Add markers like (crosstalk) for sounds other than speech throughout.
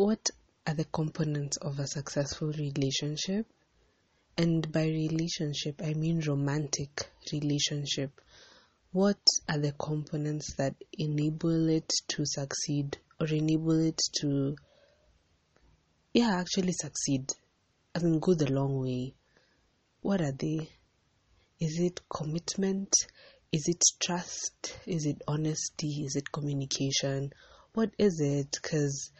what are the components of a successful relationship? And by relationship, I mean romantic relationship. What are the components that enable it to succeed or enable it to, yeah, actually succeed? I mean, go the long way. What are they? Is it commitment? Is it trust? Is it honesty? Is it communication? What is it? Because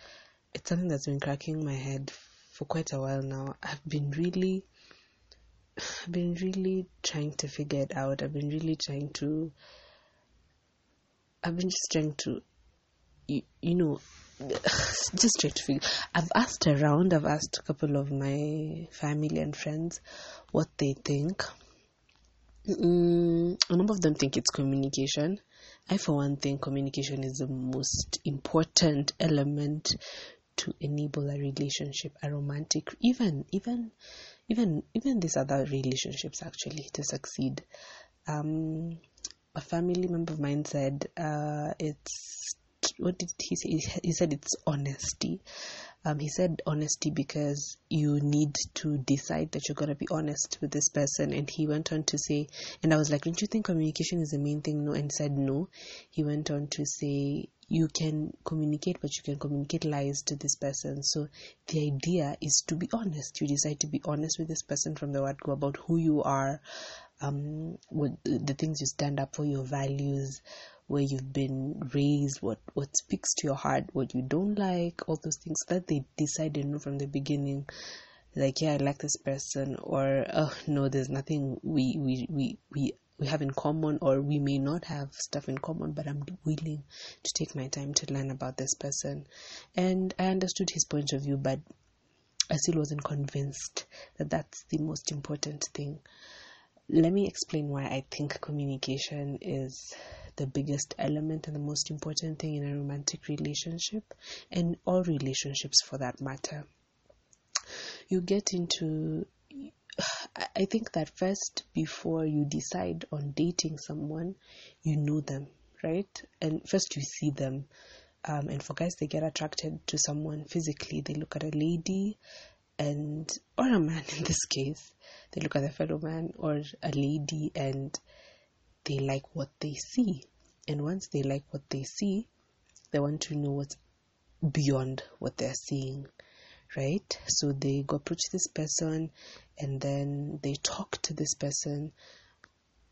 it's something that's been cracking my head for quite a while now. I've been really, I've been really trying to figure it out. I've been really trying to, I've been just trying to, you, you know, (sighs) just try to figure. I've asked around. I've asked a couple of my family and friends what they think. Mm, a number of them think it's communication. I, for one, think communication is the most important element to enable a relationship, a romantic, even even even even these other relationships actually to succeed. Um, a family member of mine said uh, it's what did he say? He said it's honesty. Um, he said honesty because you need to decide that you're going to be honest with this person. And he went on to say, and I was like, don't you think communication is the main thing? No, and said no. He went on to say, you can communicate, but you can communicate lies to this person. So the idea is to be honest. You decide to be honest with this person from the word go about who you are, um, what the things you stand up for, your values, where you've been raised, what what speaks to your heart, what you don't like, all those things that they decide to know from the beginning. Like, yeah, I like this person, or oh no, there's nothing we we we we we have in common, or we may not have stuff in common, but I'm willing to take my time to learn about this person. And I understood his point of view, but I still wasn't convinced that that's the most important thing. Let me explain why I think communication is the biggest element and the most important thing in a romantic relationship and all relationships for that matter. You get into I think that first, before you decide on dating someone, you know them, right? And first you see them. Um, and for guys, they get attracted to someone physically. They look at a lady and, or a man (laughs) in this case, they look at a fellow man or a lady and they like what they see. And once they like what they see, they want to know what's beyond what they're seeing, right? So they go approach this person and then they talk to this person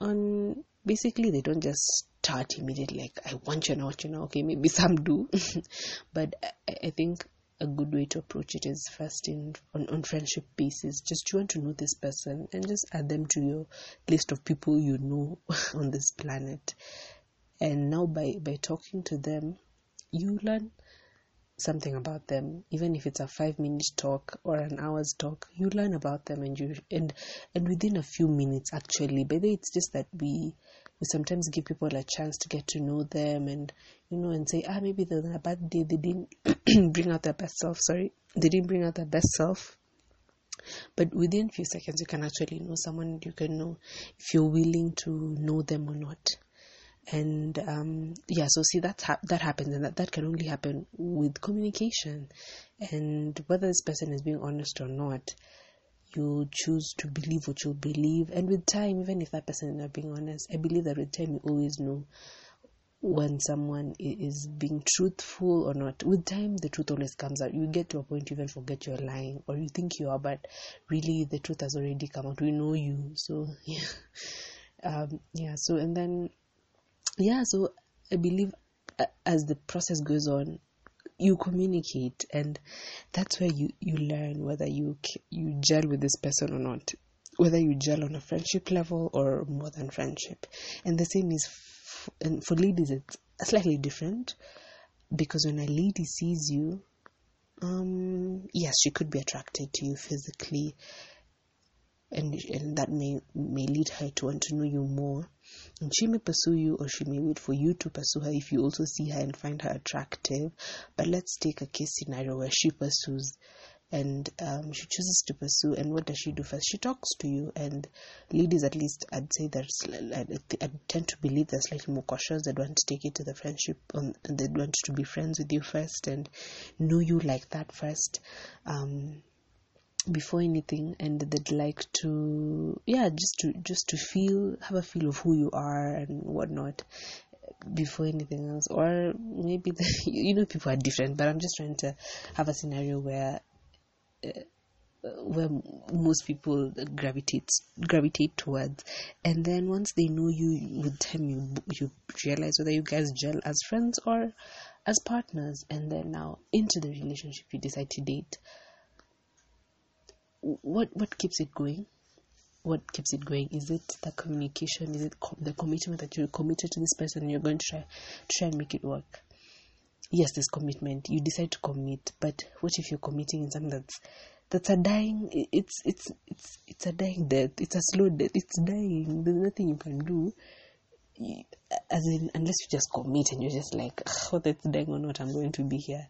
on basically they don't just start immediately like I want you now, you know, okay, maybe some do. (laughs) but I, I think a good way to approach it is first in on, on friendship basis. Just you want to know this person and just add them to your list of people you know (laughs) on this planet. And now by by talking to them, you learn something about them even if it's a five minute talk or an hour's talk you learn about them and you and and within a few minutes actually. But it's just that we we sometimes give people a chance to get to know them and you know and say ah maybe they're on a bad day they didn't (clears throat) bring out their best self sorry they didn't bring out their best self. But within a few seconds you can actually know someone you can know if you're willing to know them or not and um, yeah so see that ha- that happens and that, that can only happen with communication. And whether this person is being honest or not you choose to believe what you believe. And with time even if that person is not being honest i believe that with time you always know when someone is being truthful or not. With time the truth always comes out. You get to a point you even forget you're lying or you think you are but really the truth has already come out. We know you. So (laughs) yeah. Um, yeah so and then yeah so i believe as the process goes on you communicate and that's where you you learn whether you you gel with this person or not. Whether you gel on a friendship level or more than friendship. And the same is f- and for ladies it's slightly different because when a lady sees you um yes she could be attracted to you physically and and that may may lead her to want to know you more and she may pursue you or she may wait for you to pursue her if you also see her and find her attractive? But let's take a case scenario where she pursues and um, she chooses to pursue and what does she do first? She talks to you and ladies at least i'd say there's i tend to believe they're slightly more cautious they want to take it to the friendship on they want to be friends with you first and know you like that first. Um, before anything and they'd like to yeah just to just to feel have a feel of who you are and whatnot before anything else. Or maybe (laughs) the, you know people are different but i'm just trying to have a scenario where uh, where most people gravitate gravitate towards. And then once they know you with time you you realize whether you guys gel as friends or as partners. And then now into the relationship you decide to date what what keeps it going? What keeps it going? Is it the communication? Is it the commitment that you're committed to this person and you're going to try try and make it work? Yes there's commitment. You decide to commit but what if you're committing in something that's that's a dying it's it's it's it's a dying death. It's a slow death. It's dying. There's nothing you can do. As in unless you just commit and you're just like whether it's dying or not i'm going to be here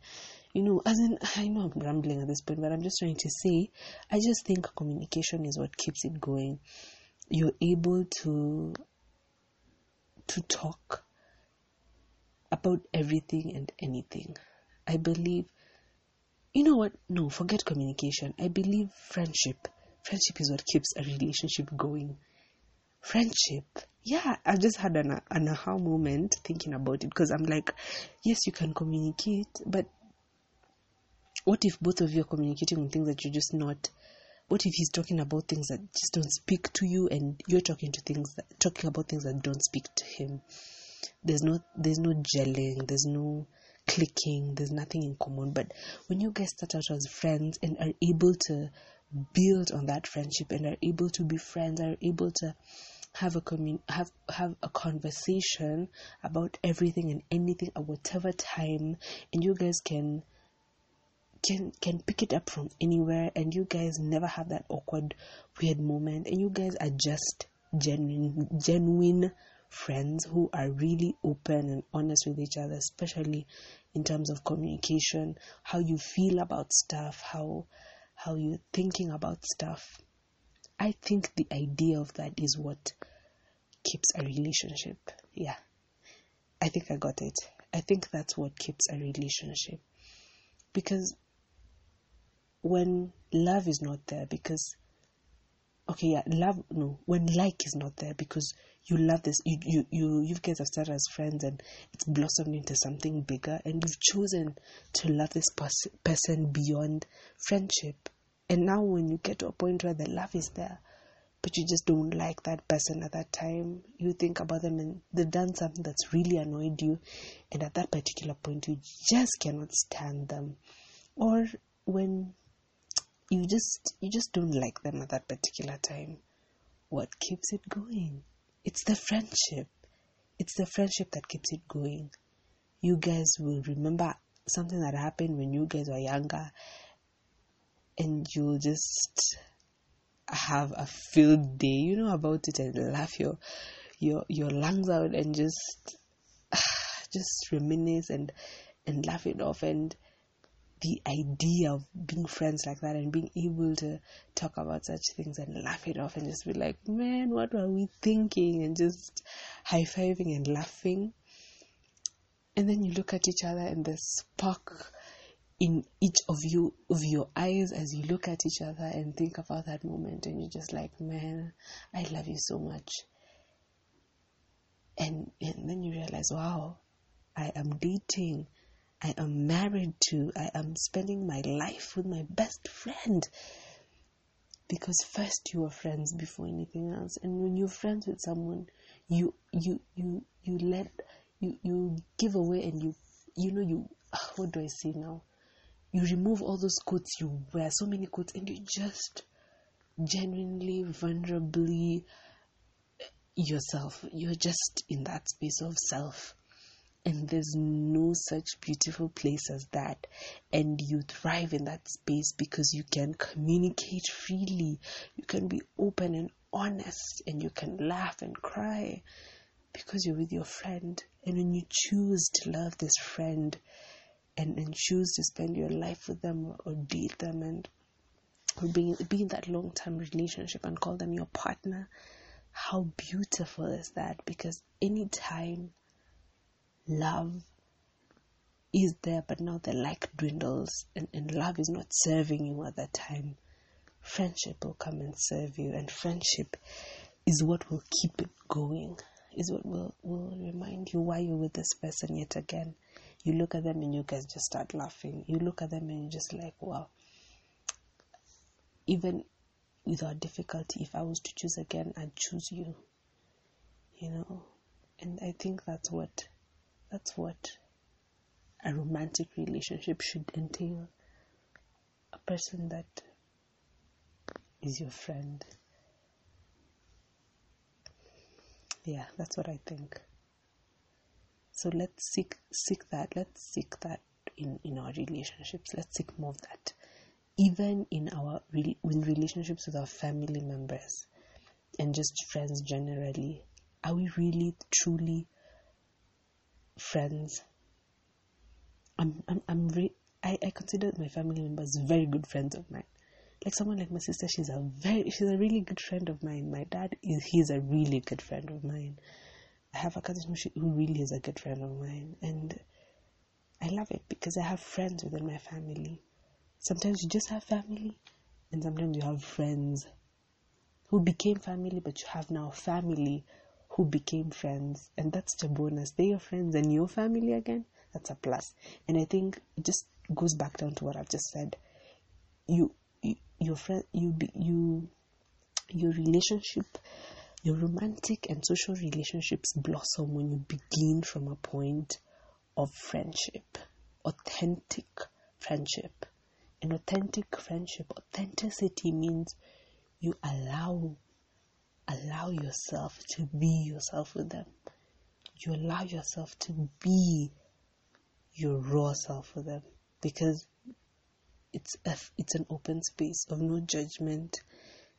you know as in (laughs) i know i'm rambling at this point but i'm just trying to say i just think communication is what keeps it going you're able to to talk about everything and anything i believe you know what? No, forget communication. I believe friendship. Friendship is what keeps a relationship going. Friendship. Yeah, I just had an, an aha moment thinking about it because I'm like, yes, you can communicate, but what if both of you are communicating on things that you're just not? What if he's talking about things that just don't speak to you, and you're talking to things that talking about things that don't speak to him? There's no there's no gelling. There's no clicking, there's nothing in common. But when you guys start out as friends and are able to build on that friendship and are able to be friends, are able to have a commun- have have a conversation about everything and anything at whatever time, and you guys can can can pick it up from anywhere, and you guys never have that awkward, weird moment, and you guys are just genuine genuine friends who are really open and honest with each other, especially in terms of communication, how you feel about stuff, how how you're thinking about stuff. I think the idea of that is what keeps a relationship. Yeah. I think I got it. I think that's what keeps a relationship. Because when love is not there, because okay, yeah, love no, when like is not there because you love this you you you you guys have started as friends and it's blossomed into something bigger and you've chosen to love this pers- person beyond friendship. And now when you get to a point where the love is there but you just don't like that person at that time you think about them and they've done something that's really annoyed you and at that particular point you just cannot stand them. Or when you just you just don't like them at that particular time what keeps it going it's the friendship. It's the friendship that keeps it going. You guys will remember something that happened when you guys were younger, and you'll just have a field day, you know, about it and laugh your your your lungs out and just (sighs) just reminisce and and laugh it off and the idea of being friends like that and being able to talk about such things and laugh it off and just be like, man, what were we thinking? And just high fiving and laughing. And then you look at each other and the spark in each of you of your eyes as you look at each other and think about that moment and you're just like, man, I love you so much. And and then you realize, wow, I am dating I am married to, I am spending my life with my best friend. Because first you are friends before anything else. And when you're friends with someone, you you you you let you you give away and you you know you ah, what do I say now? You remove all those coats you wear, so many coats, and you just genuinely, vulnerably yourself. You're just in that space of self and there's no such beautiful place as that. And you thrive in that space because you can communicate freely, you can be open and honest, and you can laugh and cry because you're with your friend. And when you choose to love this friend and, and choose to spend your life with them or, date them and be, be in that long term relationship and call them your partner. How beautiful is that? Because anytime love is there, but now the like dwindles and, and love is not serving you at that time, friendship will come and serve you, and friendship is what will keep it going, is what will, will remind you why you're with this person yet again. You look at them and you guys just start laughing. You look at them and you're just like, wow. Even without difficulty, if I was to choose again, I'd choose you. You know? And I think that's what that's what a romantic relationship should entail. A person that is your friend. Yeah, that's what I think. So let's seek seek that. Let's seek that in, in our relationships. Let's seek more of that. Even in our in relationships with our family members and just friends generally. Are we really truly friends? I'm I'm I'm re- I, I consider my family members very good friends of mine. Like someone like my sister, she's a very she's a really good friend of mine. My dad is he's a really good friend of mine. I have a cousin who, who really is a good friend of mine, and I love it because I have friends within my family. Sometimes you just have family, and sometimes you have friends who became family, but you have now family who became friends, and that's the bonus. They're your friends and your family again that's a plus. And I think it just goes back down to what I've just said. You, you your friend, you, you, your relationship, your romantic and social relationships blossom when you begin from a point of friendship, authentic friendship. An authentic friendship, authenticity means you allow allow yourself to be yourself with them. You allow yourself to be your raw self with them because it's a, it's an open space of no judgment,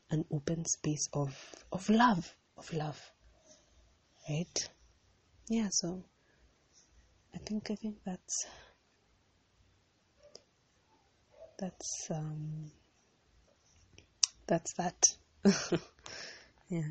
an open space of of love, of love, right? Yeah. So I think I think that's that's um that's that. (laughs) yeah.